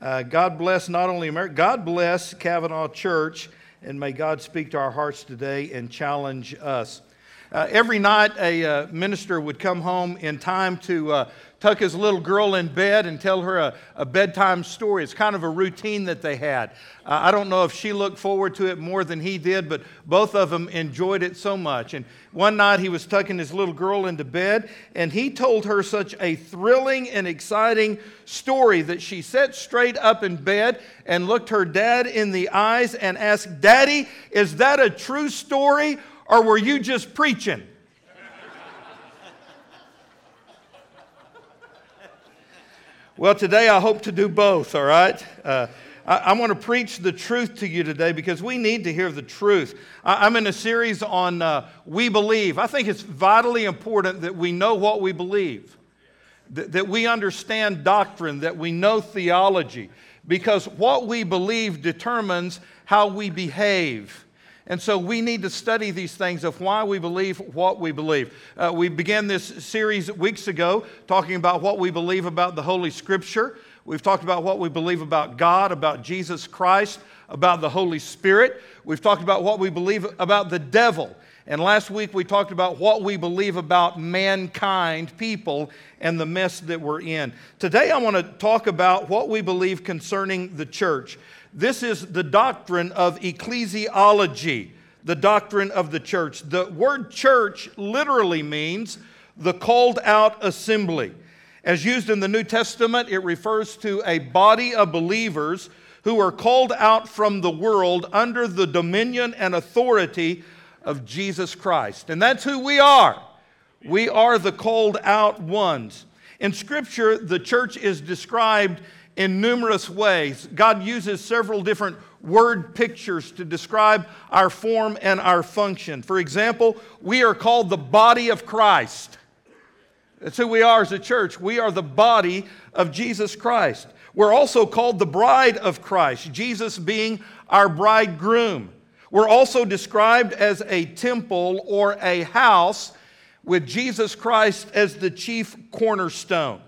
Uh, God bless not only America, God bless Cavanaugh Church, and may God speak to our hearts today and challenge us. Uh, every night, a uh, minister would come home in time to uh, tuck his little girl in bed and tell her a, a bedtime story. It's kind of a routine that they had. Uh, I don't know if she looked forward to it more than he did, but both of them enjoyed it so much. And one night he was tucking his little girl into bed, and he told her such a thrilling and exciting story that she sat straight up in bed and looked her dad in the eyes and asked, Daddy, is that a true story, or were you just preaching? Well, today I hope to do both, all right? Uh, I, want to preach the truth to you today because we need to hear the truth. I, am in a series on uh, We Believe. I think it's vitally important that we know what we believe, that, that we understand doctrine, that we know theology, because what we believe determines how we behave. And so we need to study these things of why we believe what we believe. Uh, we began this series weeks ago talking about what we believe about the Holy Scripture. We've talked about what we believe about God, about Jesus Christ, about the Holy Spirit. We've talked about what we believe about the devil. And last week we talked about what we believe about mankind, people, and the mess that we're in. Today I want to talk about what we believe concerning the church. This is the doctrine of ecclesiology, the doctrine of the church. The word church literally means the called out assembly. As used in the New Testament, it refers to a body of believers who are called out from the world under the dominion and authority of Jesus Christ. And that's who we are. We are the called out ones. In Scripture, the church is described in numerous ways. God uses several different word pictures to describe our form and our function. For example, we are called the body of Christ. That's who we are as a church. We are the body of Jesus Christ. We're also called the bride of Christ, Jesus being our bridegroom. We're also described as a temple or a house with Jesus Christ as the chief cornerstone.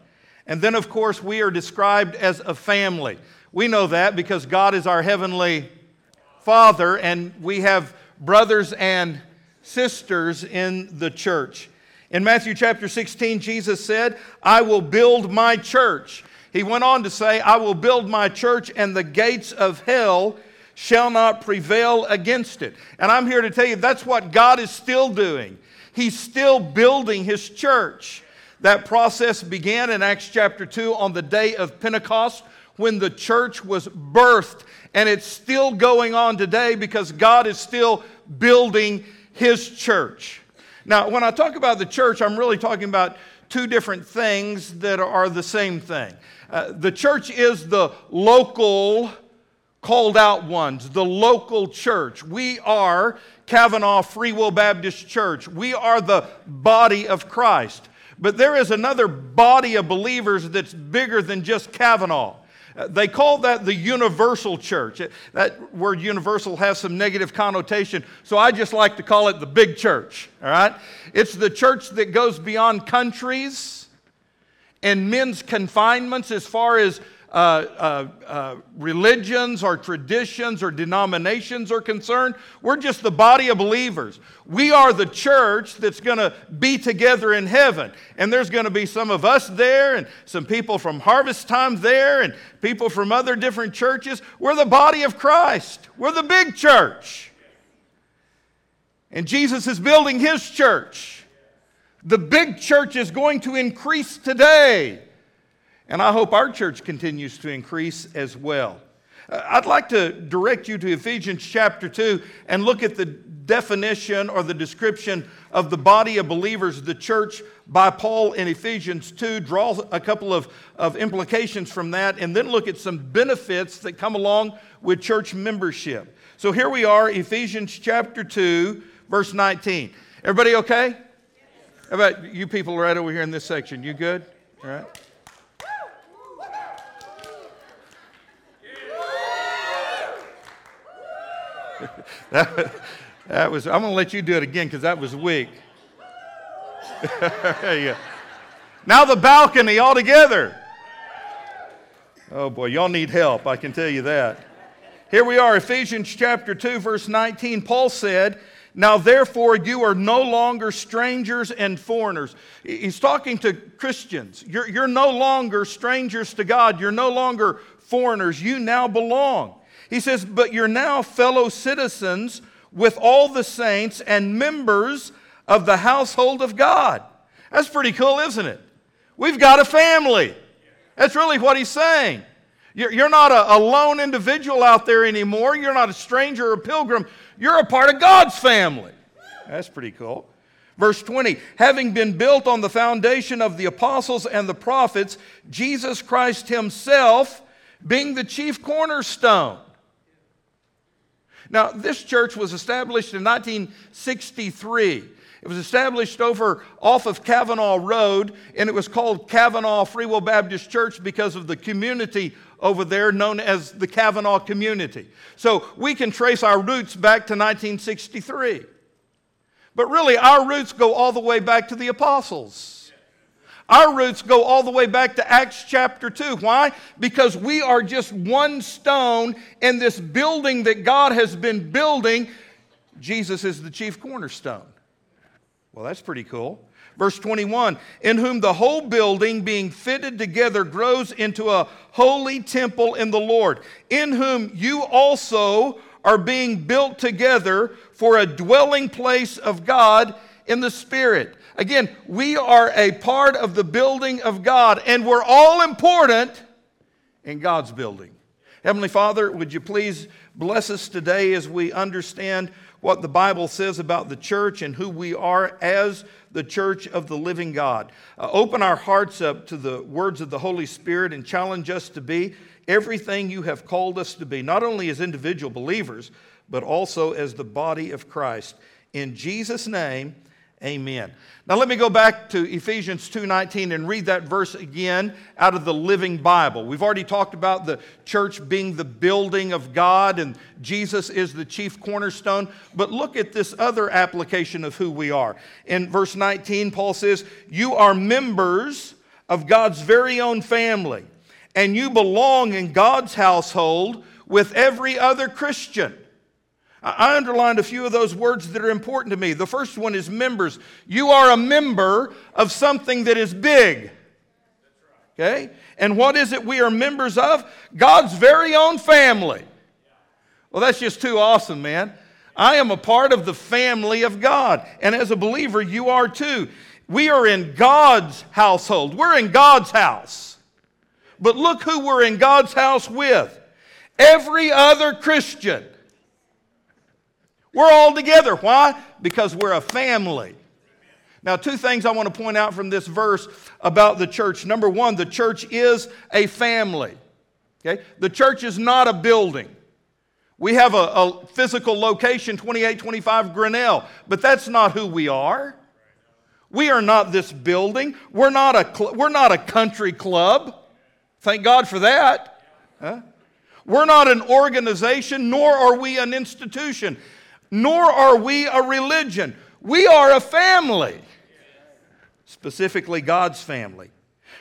And then, of course, we are described as a family. We know that because God is our heavenly Father, and we have brothers and sisters in the church. In Matthew chapter 16, Jesus said, I will build my church. He went on to say, I will build my church, and the gates of hell shall not prevail against it. And I'm here to tell you that's what God is still doing. He's still building his church. That process began in Acts chapter 2 on the day of Pentecost when the church was birthed. And it's still going on today because God is still building his church. Now, when I talk about the church, I'm really talking about two different things that are the same thing. Uh, the church is the local called out ones, the local church. We are Cavanaugh Free Will Baptist Church. We are the body of Christ. But there is another body of believers that's bigger than just Cavanaugh. Uh, they call that the universal church. Uh, that word universal has some negative connotation, so I just like to call it the big church, all right? It's the church that goes beyond countries and men's confinements as far as uh, uh, uh, religions or traditions or denominations are concerned. We're just the body of believers. We are the church that's going to be together in heaven. And there's going to be some of us there and some people from Harvest Time there and people from other different churches. We're the body of Christ, we're the big church. And Jesus is building his church. The big church is going to increase today. And I hope our church continues to increase as well. Uh, I'd like to direct you to Ephesians chapter 2 and look at the definition or the description of the body of believers, the church, by Paul in Ephesians 2. Draw a couple of, of implications from that, and then look at some benefits that come along with church membership. So here we are, Ephesians chapter 2, verse 19. Everybody okay? How about you people right over here in this section? You good? All right. That, that was, I'm going to let you do it again because that was weak. there you go. Now the balcony all together. Oh boy, y'all need help, I can tell you that. Here we are, Ephesians chapter 2, verse 19. Paul said, Now therefore you are no longer strangers and foreigners. He's talking to Christians. You're, you're no longer strangers to God, you're no longer foreigners. You now belong. He says, But you're now fellow citizens with all the saints and members of the household of God. That's pretty cool, isn't it? We've got a family. That's really what he's saying. You're not a, lone individual out there anymore. You're not a stranger or a pilgrim. You're a part of God's family. That's pretty cool. Verse 20, having been built on the foundation of the apostles and the prophets, Jesus Christ himself being the chief cornerstone. Now, this church was established in 1963. It was established over off of Cavanaugh Road, and it was called Cavanaugh Free Will Baptist Church because of the community over there known as the Cavanaugh community. So we can trace our roots back to 1963. But really, our roots go all the way back to the apostles. Our roots go all the way back to Acts chapter 2. Why? Because we are just one stone in this building that God has been building. Jesus is the chief cornerstone. Well, that's pretty cool. Verse 21 In whom the whole building being fitted together grows into a holy temple in the Lord, in whom you also are being built together for a dwelling place of God in the Spirit. Again, we are a part of the building of God, and we're all important in God's building. Heavenly Father, would you please bless us today as we understand what the Bible says about the church and who we are as the church of the living God. Uh, open our hearts up to the words of the Holy Spirit and challenge us to be everything you have called us to be, not only as individual believers, but also as the body of Christ. In Jesus' name, Amen. Now let me go back to Ephesians 2:19 and read that verse again out of the Living Bible. We've already talked about the church being the building of God and Jesus is the chief cornerstone, but look at this other application of who we are. In verse 19 Paul says, "You are members of God's very own family, and you belong in God's household with every other Christian." I underlined a few of those words that are important to me. The first one is members. You are a member of something that is big. Okay? And what is it we are members of? God's very own family. Well, that's just too awesome, man. I am a part of the family of God. And as a believer, you are too. We are in God's household, we're in God's house. But look who we're in God's house with every other Christian. We're all together. Why? Because we're a family. Now, two things I want to point out from this verse about the church. Number one, the church is a family. Okay? The church is not a building. We have a, a physical location, 2825 Grinnell, but that's not who we are. We are not this building. We're not a, cl- we're not a country club. Thank God for that. Huh? We're not an organization, nor are we an institution nor are we a religion. We are a family, specifically God's family.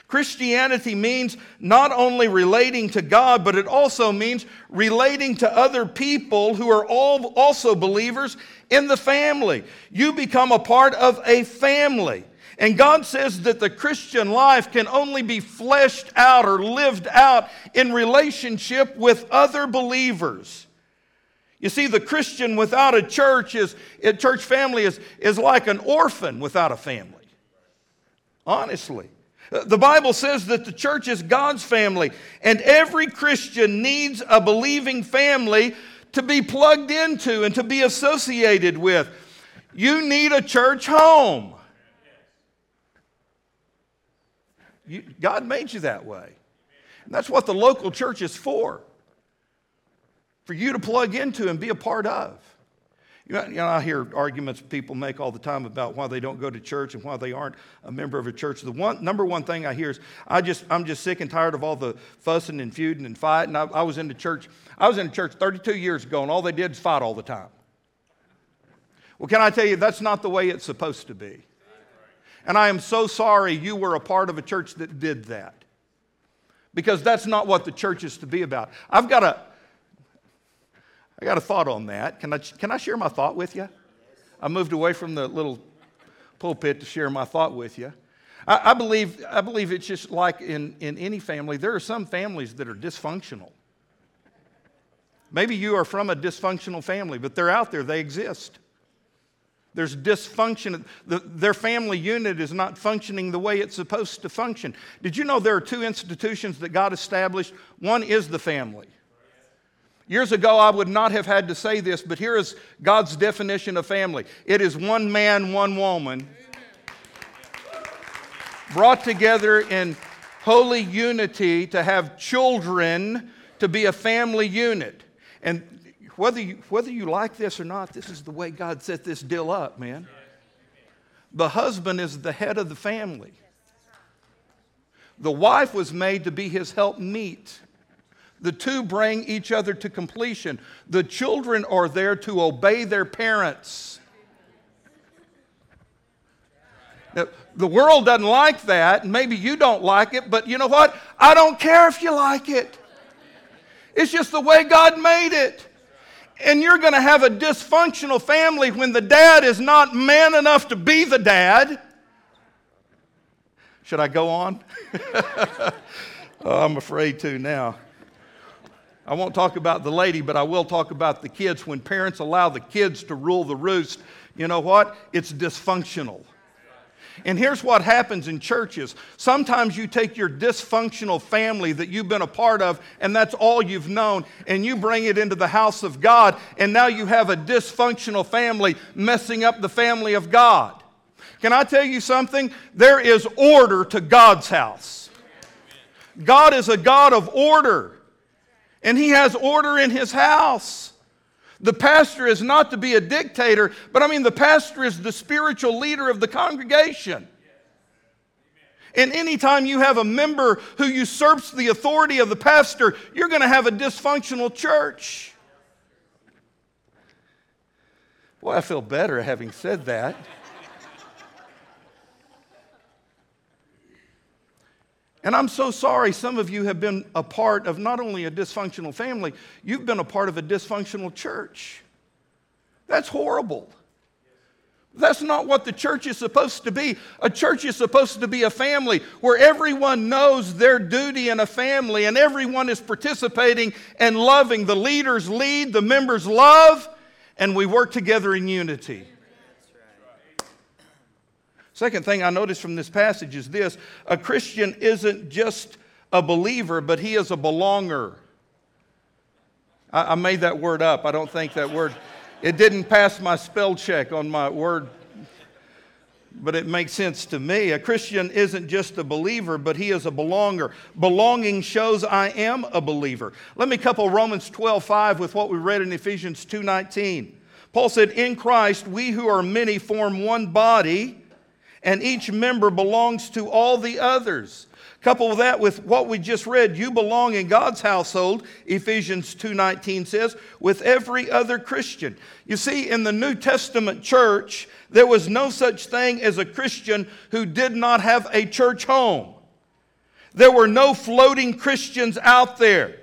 Christianity means not only relating to God, but it also means relating to other people who are all also believers in the family. You become a part of a family. And God says that the Christian life can only be fleshed out or lived out in relationship with other believers. You see, the Christian without a church is a church family is, is like an orphan without a family. Honestly. The Bible says that the church is God's family, and every Christian needs a believing family to be plugged into and to be associated with. You need a church home. You, God made you that way. And that's what the local church is for for you to plug into and be a part of. You know, I hear arguments people make all the time about why they don't go to church and why they aren't a member of a church. The one, number one thing I hear is I just, I'm just sick and tired of all the fussing and feuding and fighting. I, I was in the church, I was in the church 32 years ago, and all they did is fight all the time. Well, can I tell you, that's not the way it's supposed to be. And I am so sorry you were a part of a church that did that. because that's not what the church is to be about. I've got a, I got a thought on that. Can I, can I share my thought with you? I moved away from the little pulpit to share my thought with you. I, I, believe, I believe it's just like in, in any family, there are some families that are dysfunctional. Maybe you are from a dysfunctional family, but they're out there, they exist. There's dysfunction. The, their family unit is not functioning the way it's supposed to function. Did you know there are two institutions that God established? One is the family. Years ago, I would not have had to say this, but here is God's definition of family it is one man, one woman, brought together in holy unity to have children, to be a family unit. And whether you, whether you like this or not, this is the way God set this deal up, man. The husband is the head of the family. The wife was made to be his helpmeet. The two bring each other to completion. The children are there to obey their parents. Now, the world doesn't like that, and maybe you don't like it, but you know what? I don't care if you like it. It's just the way God made it. And you're going to have a dysfunctional family when the dad is not man enough to be the dad. Should I go on? oh, I'm afraid to now. I won't talk about the lady, but I will talk about the kids. When parents allow the kids to rule the roost, you know what? It's dysfunctional. And here's what happens in churches. Sometimes you take your dysfunctional family that you've been a part of, and that's all you've known, and you bring it into the house of God, and now you have a dysfunctional family messing up the family of God. Can I tell you something? There is order to God's house. God is a God of order and he has order in his house. The pastor is not to be a dictator, but I mean, the pastor is the spiritual leader of the congregation. And anytime you have a member who usurps the authority of the pastor, you're going to have a dysfunctional church. Boy, I feel better having said that. And I'm so sorry some of you have been a part of not only a dysfunctional family, you've been a part of a dysfunctional church. That's horrible. That's not what the church is supposed to be. A church is supposed to be a family where everyone knows their duty in a family and everyone is participating and loving. The leaders lead, the members love, and we work together in unity. Second thing I notice from this passage is this a Christian isn't just a believer, but he is a belonger. I, I made that word up. I don't think that word, it didn't pass my spell check on my word but it makes sense to me. A Christian isn't just a believer, but he is a belonger. Belonging shows I am a believer. Let me couple Romans 12, 5 with what we read in Ephesians 2:19. Paul said, In Christ, we who are many form one body, and each member belongs to all the others. Couple that with what we just read, you belong in God's household, Ephesians 2:19 says, with every other Christian. You see, in the New Testament church, there was no such thing as a Christian who did not have a church home. There were no floating Christians out there.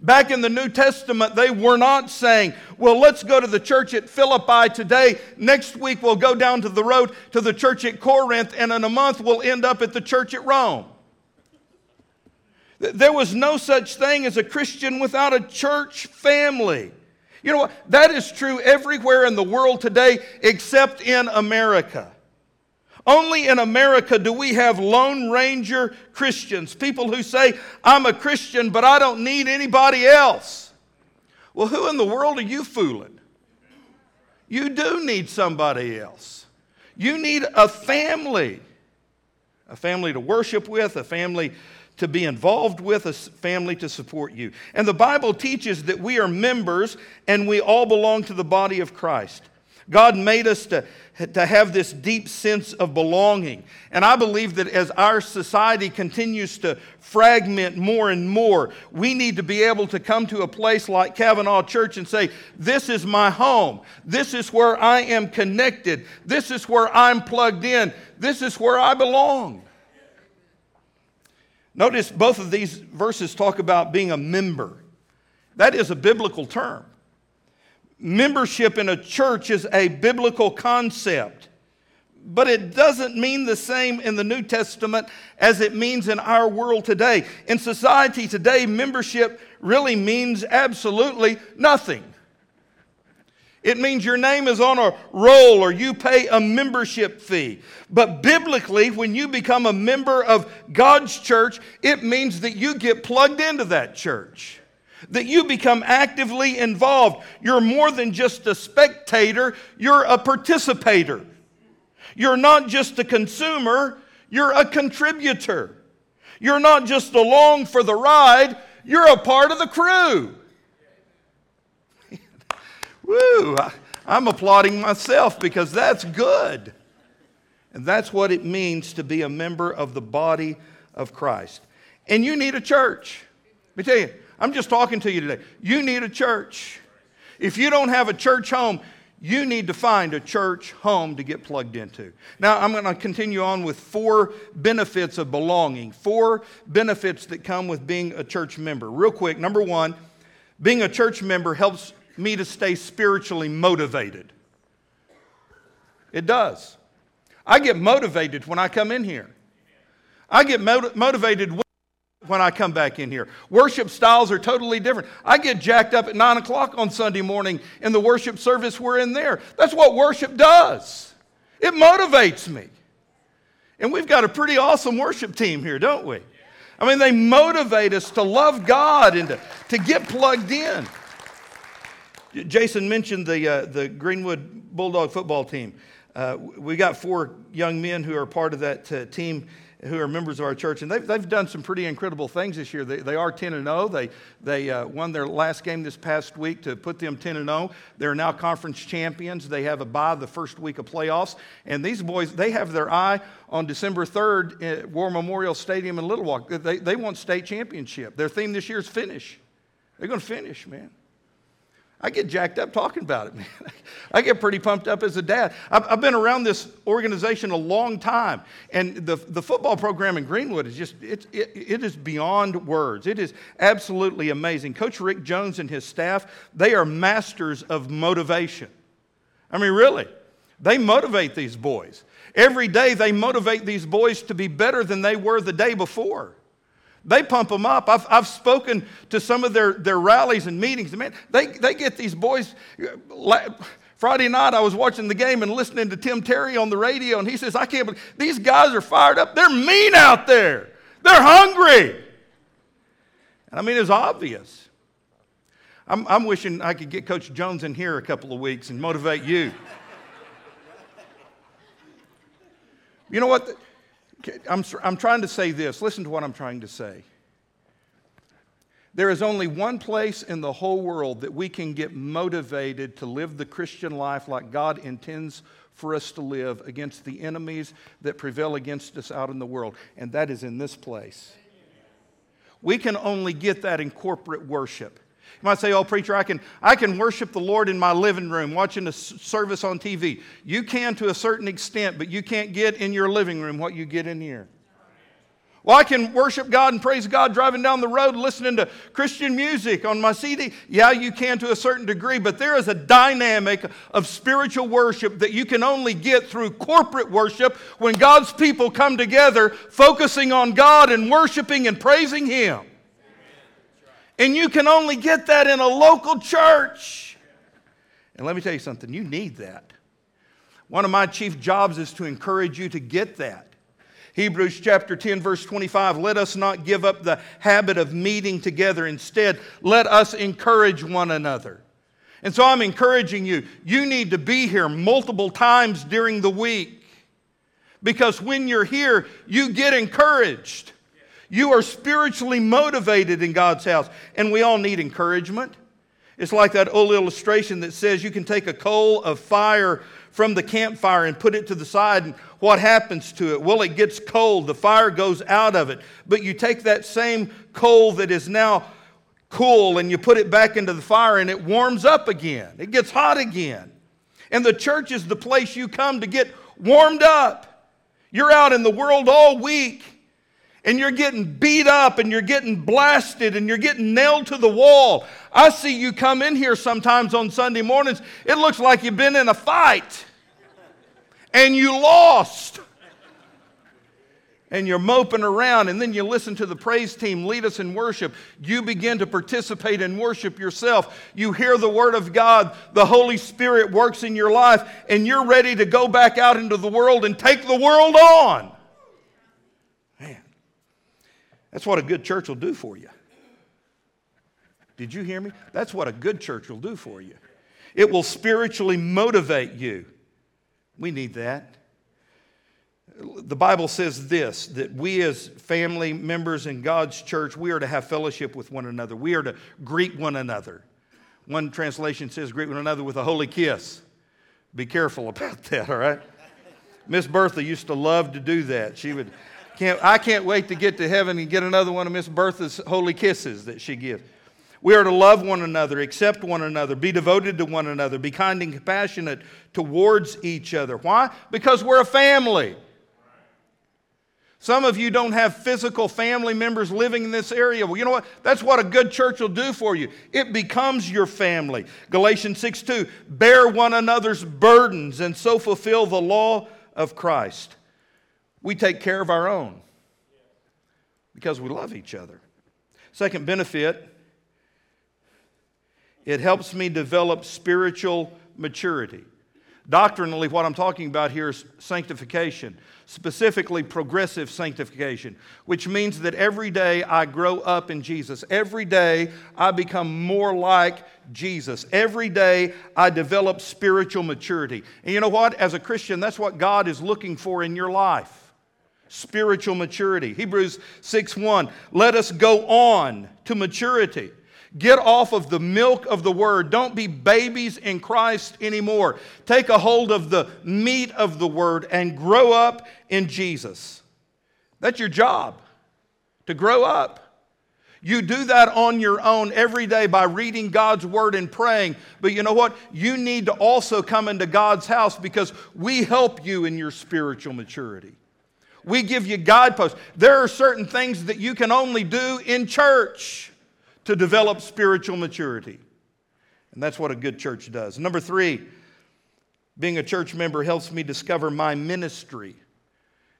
Back in the New Testament, they were not saying, well, let's go to the church at Philippi today. Next week, we'll go down to the road to the church at Corinth, and in a month, we'll end up at the church at Rome. There was no such thing as a Christian without a church family. You know what? That is true everywhere in the world today except in America. Only in America do we have Lone Ranger Christians, people who say, I'm a Christian, but I don't need anybody else. Well, who in the world are you fooling? You do need somebody else. You need a family, a family to worship with, a family to be involved with, a family to support you. And the Bible teaches that we are members and we all belong to the body of Christ. God made us to, to have this deep sense of belonging. And I believe that as our society continues to fragment more and more, we need to be able to come to a place like Cavanaugh Church and say, This is my home. This is where I am connected. This is where I'm plugged in. This is where I belong. Notice both of these verses talk about being a member. That is a biblical term. Membership in a church is a biblical concept, but it doesn't mean the same in the New Testament as it means in our world today. In society today, membership really means absolutely nothing. It means your name is on a roll or you pay a membership fee. But biblically, when you become a member of God's church, it means that you get plugged into that church, that you become actively involved. You're more than just a spectator, you're a participator. You're not just a consumer, you're a contributor. You're not just along for the ride, you're a part of the crew. Woo! I'm applauding myself because that's good. And that's what it means to be a member of the body of Christ. And you need a church. Let me tell you, I'm just talking to you today. You need a church. If you don't have a church home, you need to find a church home to get plugged into. Now, I'm going to continue on with four benefits of belonging, four benefits that come with being a church member. Real quick, number one, being a church member helps me to stay spiritually motivated. It does. I get motivated when I come in here. I get motiv- motivated when I come back in here. Worship styles are totally different. I get jacked up at 9 o'clock on Sunday morning in the worship service we're in there. That's what worship does, it motivates me. And we've got a pretty awesome worship team here, don't we? I mean, they motivate us to love God and to, to get plugged in. Jason mentioned the, uh, the Greenwood Bulldog football team. Uh, we got four young men who are part of that uh, team who are members of our church, and they've, they've done some pretty incredible things this year. They, they are 10 and 0. They, they uh, won their last game this past week to put them 10 and 0. They're now conference champions. They have a bye the first week of playoffs. And these boys, they have their eye on December 3rd at War Memorial Stadium in Little Rock. They, they want state championship. Their theme this year is finish. They're going to finish, man. I get jacked up talking about it, man. I get pretty pumped up as a dad. I've, I've, been around this organization a long time, and the, the football program in Greenwood is just, it, it, it is beyond words. It is absolutely amazing. Coach Rick Jones and his staff, they are masters of motivation. I mean, really, they motivate these boys. Every day, they motivate these boys to be better than they were the day before. They pump them up. I've, I've spoken to some of their, their rallies and meetings. Man, they, they get these boys. Friday night, I was watching the game and listening to Tim Terry on the radio, and he says, I can't believe these guys are fired up. They're mean out there, they're hungry. And I mean, it's obvious. I'm, I'm wishing I could get Coach Jones in here a couple of weeks and motivate you. you know what? I'm, I'm trying to say this. Listen to what I'm trying to say. There is only one place in the whole world that we can get motivated to live the Christian life like God intends for us to live against the enemies that prevail against us out in the world, and that is in this place. We can only get that in corporate worship. You might say, oh, preacher, I can, I can worship the Lord in my living room watching a service on TV. You can to a certain extent, but you can't get in your living room what you get in here. Well, I can worship God and praise God driving down the road listening to Christian music on my CD. Yeah, you can to a certain degree, but there is a dynamic of spiritual worship that you can only get through corporate worship when God's people come together focusing on God and worshiping and praising Him. And you can only get that in a local church. And let me tell you something, you need that. One of my chief jobs is to encourage you to get that. Hebrews chapter 10, verse 25 let us not give up the habit of meeting together. Instead, let us encourage one another. And so I'm encouraging you, you need to be here multiple times during the week because when you're here, you get encouraged. You are spiritually motivated in God's house, and we all need encouragement. It's like that old illustration that says you can take a coal of fire from the campfire and put it to the side, and what happens to it? Well, it gets cold, the fire goes out of it. But you take that same coal that is now cool and you put it back into the fire, and it warms up again, it gets hot again. And the church is the place you come to get warmed up. You're out in the world all week and you're getting beat up and you're getting blasted and you're getting nailed to the wall. I see you come in here sometimes on Sunday mornings. It looks like you've been in a fight and you lost. And you're moping around, and then you listen to the praise team lead us in worship. You begin to participate in worship yourself. You hear the word of God, the Holy Spirit works in your life, and you're ready to go back out into the world and take the world on. That's what a good church will do for you. Did you hear me? That's what a good church will do for you. It will spiritually motivate you. We need that. The Bible says this that we, as family members in God's church, we are to have fellowship with one another. We are to greet one another. One translation says, greet one another with a holy kiss. Be careful about that, all right? Miss Bertha used to love to do that. She would can't, I can't wait to get to heaven and get another one of Miss Bertha's holy kisses that she gives. We are to love one another, accept one another, be devoted to one another, be kind and compassionate towards each other. Why? Because we're a family. Some of you don't have physical family members living in this area. Well, you know what? That's what a good church will do for you. It becomes your family. Galatians 6 2 Bear one another's burdens and so fulfill the law of Christ. We take care of our own because we love each other. Second benefit, it helps me develop spiritual maturity. Doctrinally, what I'm talking about here is sanctification, specifically progressive sanctification, which means that every day I grow up in Jesus. Every day I become more like Jesus. Every day I develop spiritual maturity. And you know what? As a Christian, that's what God is looking for in your life spiritual maturity. Hebrews 6 1. Let us go on to maturity. Get off of the milk of the word. Don't be babies in Christ anymore. Take a hold of the meat of the word and grow up in Jesus. That's your job, to grow up. You do that on your own every day by reading God's word and praying. But you know what? You need to also come into God's house because we help you in your spiritual maturity. We give you guideposts. There are certain things that you can only do in church to develop spiritual maturity. And that's what a good church does. Number three, being a church member helps me discover my ministry.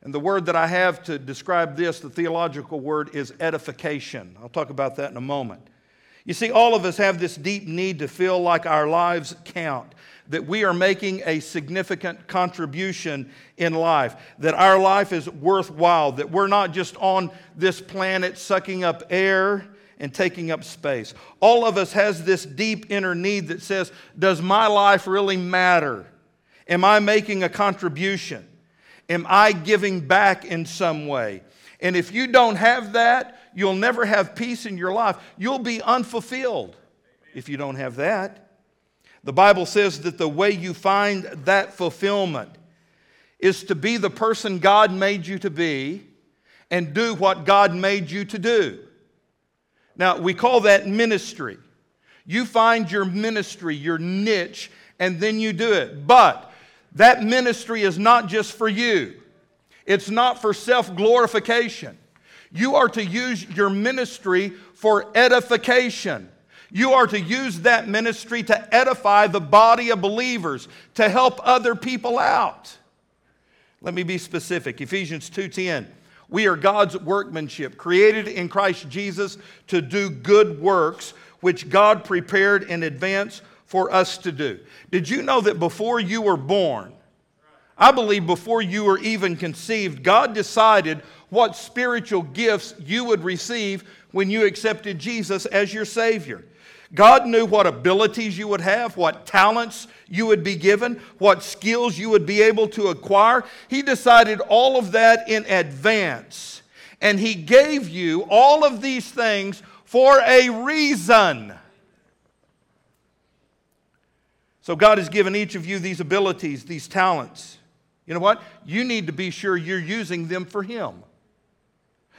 And the word that I have to describe this, the theological word, is edification. I'll talk about that in a moment. You see, all of us have this deep need to feel like our lives count that we are making a significant contribution in life, that our life is worthwhile, that we're not just on this planet sucking up air and taking up space. All of us has this deep inner need that says, does my life really matter? Am I making a contribution? Am I giving back in some way? And if you don't have that, you'll never have peace in your life. You'll be unfulfilled if you don't have that. The Bible says that the way you find that fulfillment is to be the person God made you to be and do what God made you to do. Now, we call that ministry. You find your ministry, your niche, and then you do it. But that ministry is not just for you, it's not for self glorification. You are to use your ministry for edification. You are to use that ministry to edify the body of believers, to help other people out. Let me be specific. Ephesians 2:10. We are God's workmanship, created in Christ Jesus to do good works which God prepared in advance for us to do. Did you know that before you were born, I believe before you were even conceived, God decided what spiritual gifts you would receive when you accepted Jesus as your Savior. God knew what abilities you would have, what talents you would be given, what skills you would be able to acquire. He decided all of that in advance. And He gave you all of these things for a reason. So God has given each of you these abilities, these talents. You know what? You need to be sure you're using them for Him.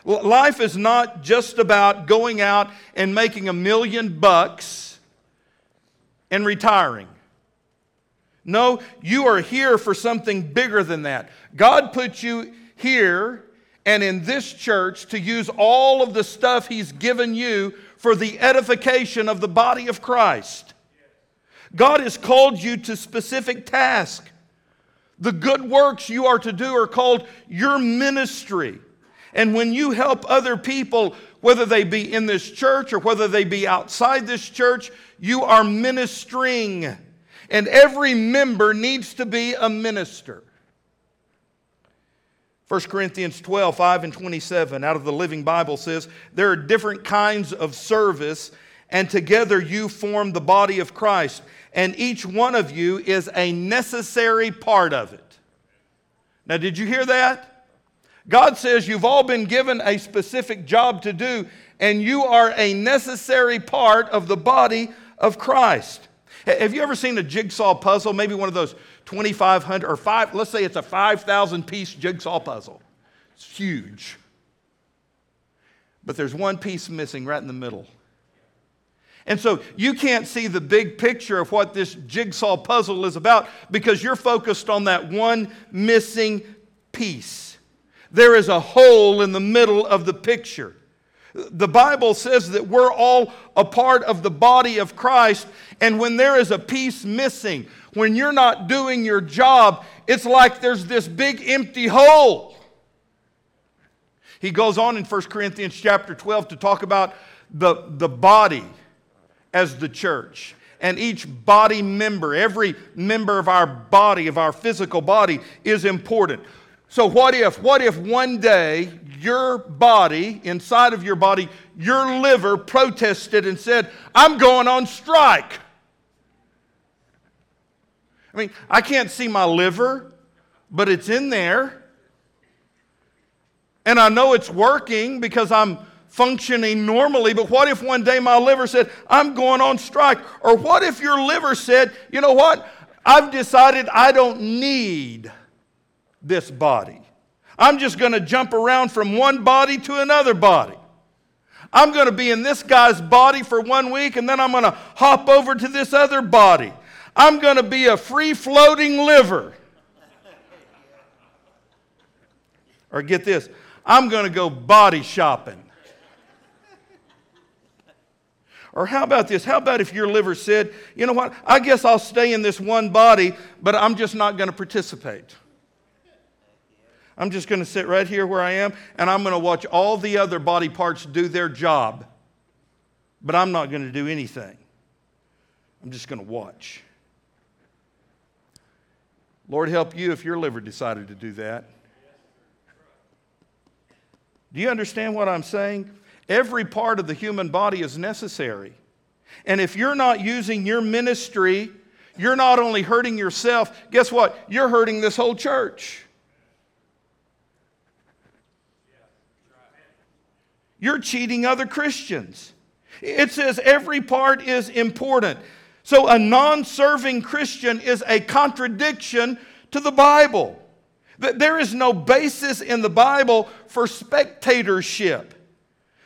Life is not just about going out and making a million bucks and retiring. No, you are here for something bigger than that. God put you here and in this church to use all of the stuff He's given you for the edification of the body of Christ. God has called you to specific tasks. The good works you are to do are called your ministry. And when you help other people, whether they be in this church or whether they be outside this church, you are ministering. And every member needs to be a minister. 1 Corinthians 12, 5 and 27 out of the Living Bible says, There are different kinds of service, and together you form the body of Christ, and each one of you is a necessary part of it. Now, did you hear that? God says you've all been given a specific job to do, and you are a necessary part of the body of Christ. Have you ever seen a jigsaw puzzle? Maybe one of those 2,500 or five, let's say it's a 5,000 piece jigsaw puzzle. It's huge. But there's one piece missing right in the middle. And so you can't see the big picture of what this jigsaw puzzle is about because you're focused on that one missing piece. There is a hole in the middle of the picture. The Bible says that we're all a part of the body of Christ, and when there is a piece missing, when you're not doing your job, it's like there's this big empty hole. He goes on in 1 Corinthians chapter 12 to talk about the, the body as the church. And each body member, every member of our body, of our physical body, is important. So, what if, what if one day your body, inside of your body, your liver protested and said, I'm going on strike? I mean, I can't see my liver, but it's in there. And I know it's working because I'm functioning normally, but what if one day my liver said, I'm going on strike? Or what if your liver said, you know what? I've decided I don't need this body. I'm just going to jump around from one body to another body. I'm going to be in this guy's body for one week and then I'm going to hop over to this other body. I'm going to be a free floating liver. Or get this, I'm going to go body shopping. Or how about this? How about if your liver said, you know what, I guess I'll stay in this one body, but I'm just not going to participate. I'm just going to sit right here where I am and I'm going to watch all the other body parts do their job, but I'm not going to do anything. I'm just going to watch. Lord, help you if your liver decided to do that. Do you understand what I'm saying? Every part of the human body is necessary. And if you're not using your ministry, you're not only hurting yourself, guess what? You're hurting this whole church. You're cheating other Christians. It says every part is important. So a non serving Christian is a contradiction to the Bible. There is no basis in the Bible for spectatorship.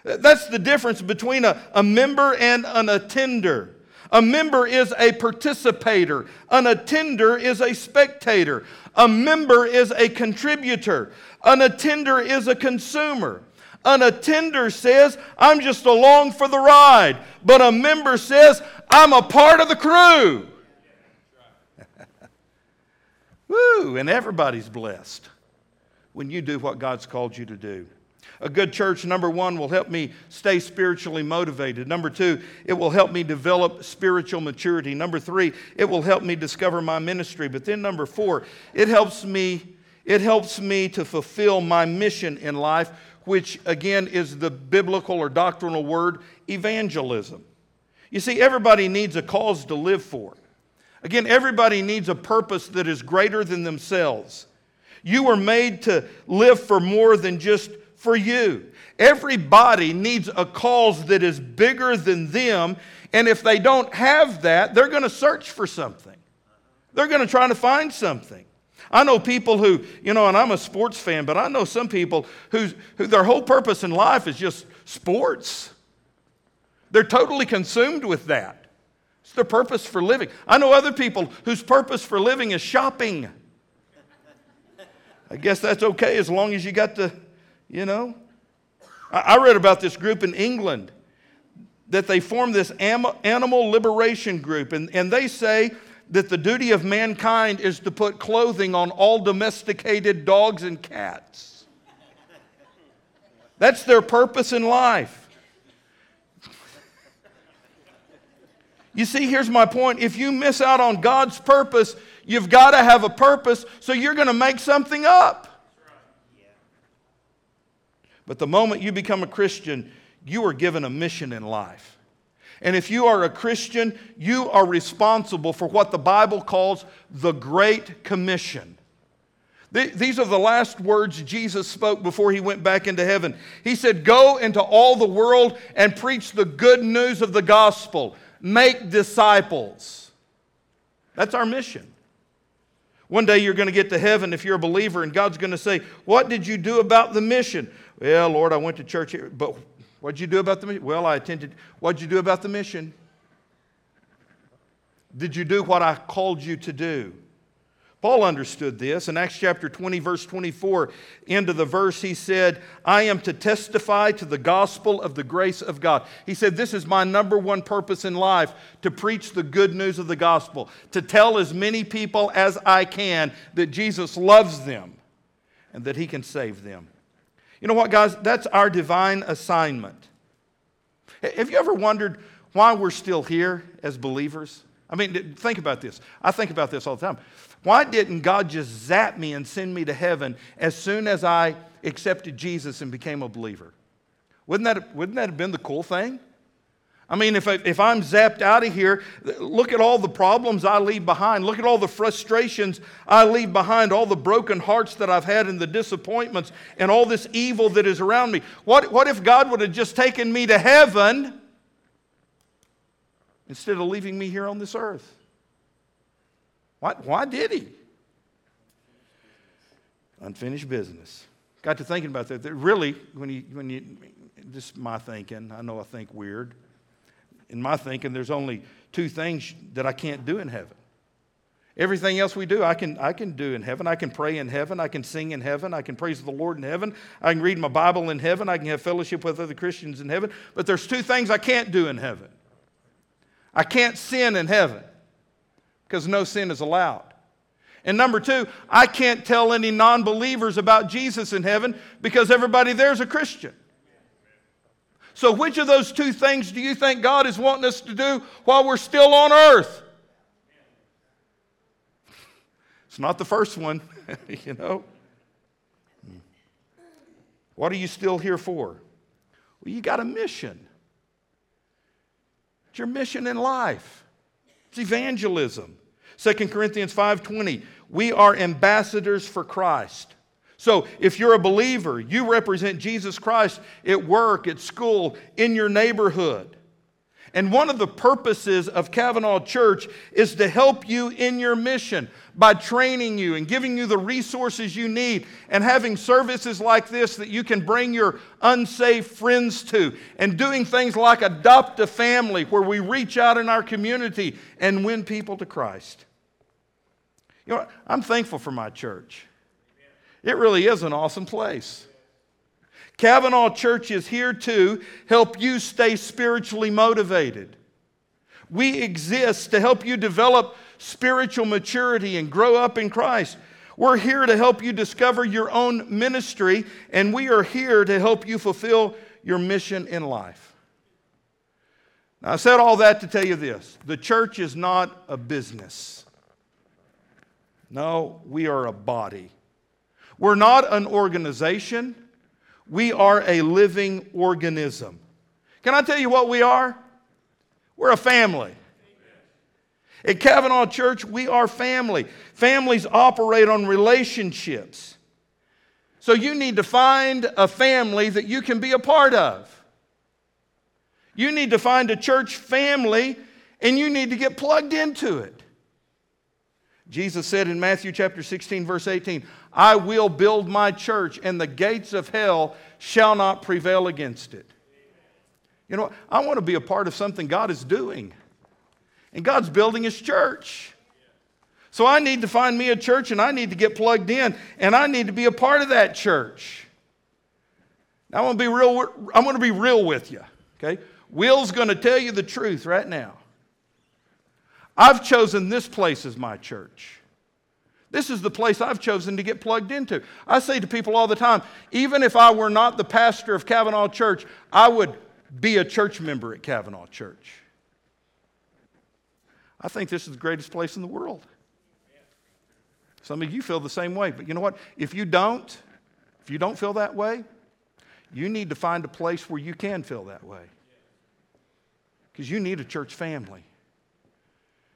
That's the difference between a, a member and an attender. A member is a participator, an attender is a spectator, a member is a contributor, an attender is a consumer. An attender says, I'm just along for the ride. But a member says, I'm a part of the crew. Woo, and everybody's blessed when you do what God's called you to do. A good church, number one, will help me stay spiritually motivated. Number two, it will help me develop spiritual maturity. Number three, it will help me discover my ministry. But then number four, it helps me, it helps me to fulfill my mission in life, which again is the biblical or doctrinal word evangelism. You see, everybody needs a cause to live for. Again, everybody needs a purpose that is greater than themselves. You were made to live for more than just for you. Everybody needs a cause that is bigger than them, and if they don't have that, they're going to search for something. They're going to try to find something. I know people who, you know, and I'm a sports fan, but I know some people whose, who their whole purpose in life is just sports. They're totally consumed with that. It's their purpose for living. I know other people whose purpose for living is shopping. I guess that's okay as long as you got the You know? I read about this group in England that they formed this animal liberation group, and, and they say that the duty of mankind is to put clothing on all domesticated dogs and cats. That's their purpose in life. You see, here's my point. If you miss out on God's purpose, you've got to have a purpose, so you're going to make something up. But the moment you become a Christian, you are given a mission in life. And if you are a Christian, you are responsible for what the Bible calls the Great Commission. These are the last words Jesus spoke before he went back into heaven. He said, Go into all the world and preach the good news of the gospel, make disciples. That's our mission. One day you're going to get to heaven if you're a believer, and God's going to say, What did you do about the mission? Well, Lord, I went to church here, but what'd you do about the mission? Well, I attended. What'd you do about the mission? Did you do what I called you to do? Paul understood this. In Acts chapter 20, verse 24, end of the verse, he said, I am to testify to the gospel of the grace of God. He said, This is my number one purpose in life to preach the good news of the gospel, to tell as many people as I can that Jesus loves them and that he can save them. You know what, guys? That's our divine assignment. Have you ever wondered why we're still here as believers? I mean, think about this. I think about this all the time. Why didn't God just zap me and send me to heaven as soon as I accepted Jesus and became a believer? Wouldn't that, wouldn't that have been the cool thing? I mean, if, I, if I'm zapped out of here, look at all the problems I leave behind. Look at all the frustrations I leave behind, all the broken hearts that I've had and the disappointments and all this evil that is around me. What, what if God would have just taken me to heaven instead of leaving me here on this earth? Why, why did he? Unfinished business. Got to thinking about that. that really, when you, when you, this is my thinking, I know I think weird in my thinking, there's only two things that I can't do in heaven. Everything else we do, I can, I can do in heaven. I can pray in heaven. I can sing in heaven. I can praise the Lord in heaven. I can read my Bible in heaven. I can have fellowship with other Christians in heaven. But there's two things I can't do in heaven. I can't sin in heaven because no sin is allowed. And number two, I can't tell any non believers about Jesus in heaven because everybody there's a Christian. So, which of those two things do you think God is wanting us to do while we're still on earth? It's not the first one, you know. What are you still here for? Well, you got a mission. It's your mission in life. It's evangelism. 2 Corinthians 5:20, we are ambassadors for Christ. So if you're a believer, you represent Jesus Christ at work, at school, in your neighborhood. And one of the purposes of Cavanaugh Church is to help you in your mission by training you and giving you the resources you need and having services like this that you can bring your unsaved friends to and doing things like adopt a family where we reach out in our community and win people to Christ. You know, I'm thankful for my church. It really is an awesome place. Cavanaugh Church is here to help you stay spiritually motivated. We exist to help you develop spiritual maturity and grow up in Christ. We're here to help you discover your own ministry, and we are here to help you fulfill your mission in life. Now, I said all that to tell you this the church is not a business. No, we are a body. We're not an organization, we are a living organism. Can I tell you what we are? We're a family. At Cavanaugh Church, we are family. Families operate on relationships. So you need to find a family that you can be a part of. You need to find a church family and you need to get plugged into it. Jesus said in Matthew chapter 16, verse 18, I will build my church, and the gates of hell shall not prevail against it. You know, I want to be a part of something God is doing. And God's building his church. So I need to find me a church and I need to get plugged in and I need to be a part of that church. I'm going to be real, I'm going to be real with you, okay? Will's going to tell you the truth right now. I've chosen this place as my church. This is the place I've chosen to get plugged into. I say to people all the time even if I were not the pastor of Cavanaugh Church, I would be a church member at Cavanaugh Church. I think this is the greatest place in the world. Some of you feel the same way, but you know what? If you don't, if you don't feel that way, you need to find a place where you can feel that way. Because you need a church family.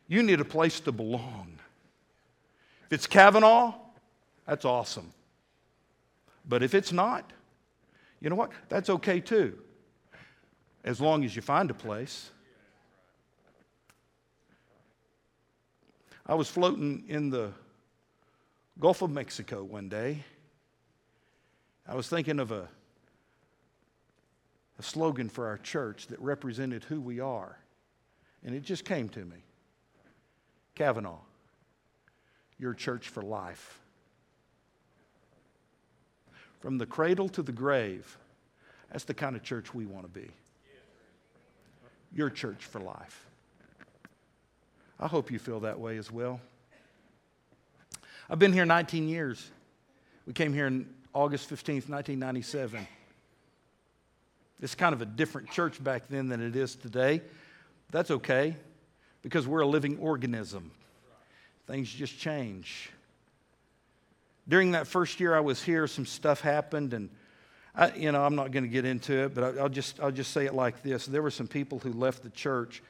You need a place to belong. If it's Cavanaugh, that's awesome. But if it's not, you know what? That's okay too, as long as you find a place. I was floating in the Gulf of Mexico one day. I was thinking of a, a slogan for our church that represented who we are. And it just came to me Cavanaugh your church for life. From the cradle to the grave, that's the kind of church we want to be. Your church for life. I hope you feel that way as well. I've been here 19 years. We came here in August 15th, 1997. It's kind of a different church back then than it is today. That's okay because we're a living organism things just change. During that first year I was here, some stuff happened, and I, you know, I'm not going to get into it, but I'll just, I'll just say it like this. There were some people who left the church.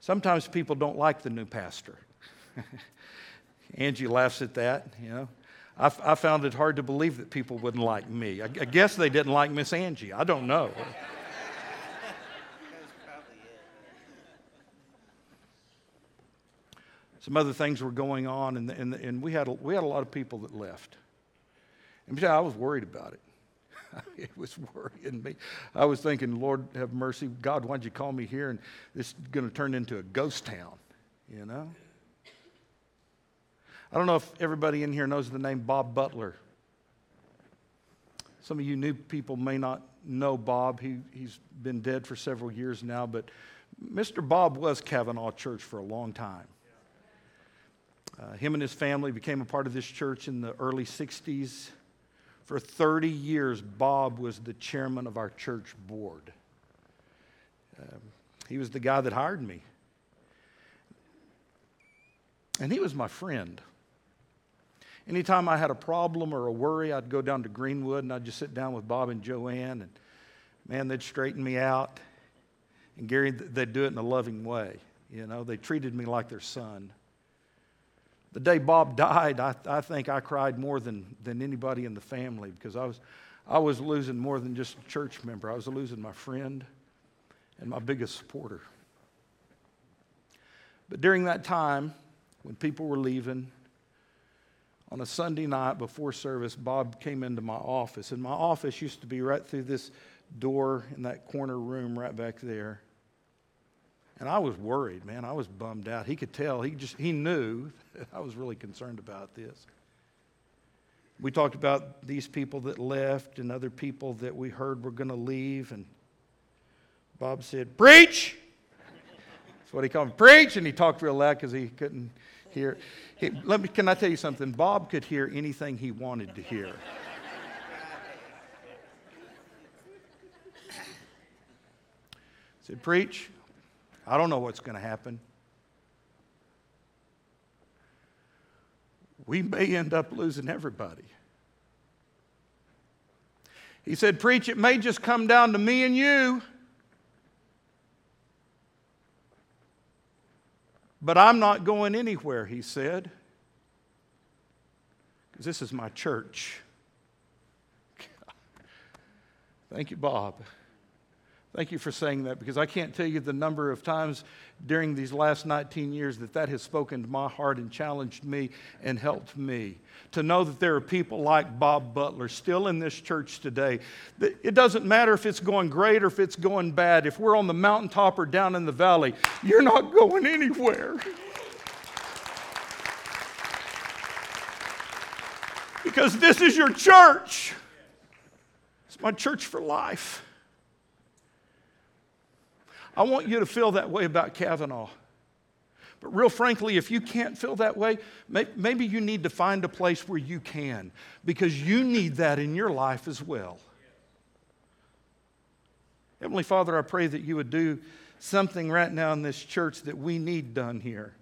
Sometimes people don't like the new pastor. Angie laughs at that, you know. I, I, found it hard to believe that people wouldn't like me. I, I guess they didn't like Miss Angie. I don't know. Some other things were going on, and, and, and we, had a, we had a lot of people that left. And I was worried about it. it was worrying me. I was thinking, Lord, have mercy. God, why'd you call me here? And this is going to turn into a ghost town, you know? I don't know if everybody in here knows the name Bob Butler. Some of you new people may not know Bob. He, he's been dead for several years now, but Mr. Bob was Cavanaugh Church for a long time. Uh, him and his family became a part of this church in the early 60s. For 30 years, Bob was the chairman of our church board. Um, he was the guy that hired me. And he was my friend. Anytime I had a problem or a worry, I'd go down to Greenwood and I'd just sit down with Bob and Joanne, and man, they'd straighten me out. And Gary, they'd do it in a loving way. You know, they treated me like their son. The day Bob died, I, I think I cried more than, than anybody in the family because I was, I was losing more than just a church member. I was losing my friend and my biggest supporter. But during that time, when people were leaving, on a Sunday night before service, Bob came into my office. And my office used to be right through this door in that corner room right back there. And I was worried, man. I was bummed out. He could tell. He just he knew I was really concerned about this. We talked about these people that left and other people that we heard were going to leave. And Bob said, Preach! That's what he called me. Preach! And he talked real loud because he couldn't hear. He, let me, can I tell you something? Bob could hear anything he wanted to hear. said, Preach. I don't know what's going to happen. We may end up losing everybody. He said, Preach, it may just come down to me and you. But I'm not going anywhere, he said, because this is my church. Thank you, Bob. Thank you for saying that because I can't tell you the number of times during these last 19 years that that has spoken to my heart and challenged me and helped me. To know that there are people like Bob Butler still in this church today. It doesn't matter if it's going great or if it's going bad. If we're on the mountaintop or down in the valley, you're not going anywhere. Because this is your church. It's my church for life. I want you to feel that way about Cavanaugh. But real frankly, if you can't feel that way, maybe you need to find a place where you can, because you need that in your life as well. Heavenly Father, I pray that you would do something right now in this church that we need done here.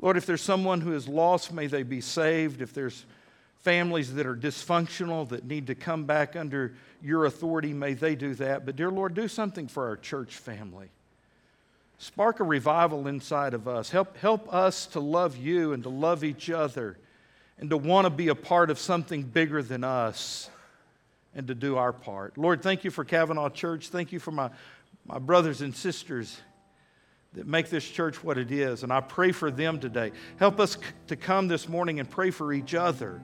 Lord, if there's someone who is lost, may they be saved. If there's families that are dysfunctional that need to come back under your authority, may they do that. But, dear Lord, do something for our church family. Spark a revival inside of us. Help, help us to love you and to love each other and to want to be a part of something bigger than us and to do our part. Lord, thank you for Cavanaugh Church. Thank you for my, my brothers and sisters that make this church what it is. And I pray for them today. Help us c- to come this morning and pray for each other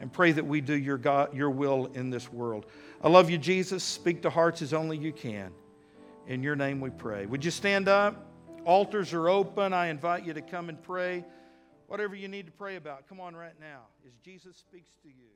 and pray that we do your, God, your will in this world. I love you, Jesus. Speak to hearts as only you can. In your name we pray. Would you stand up? Altars are open. I invite you to come and pray. Whatever you need to pray about, come on right now as Jesus speaks to you.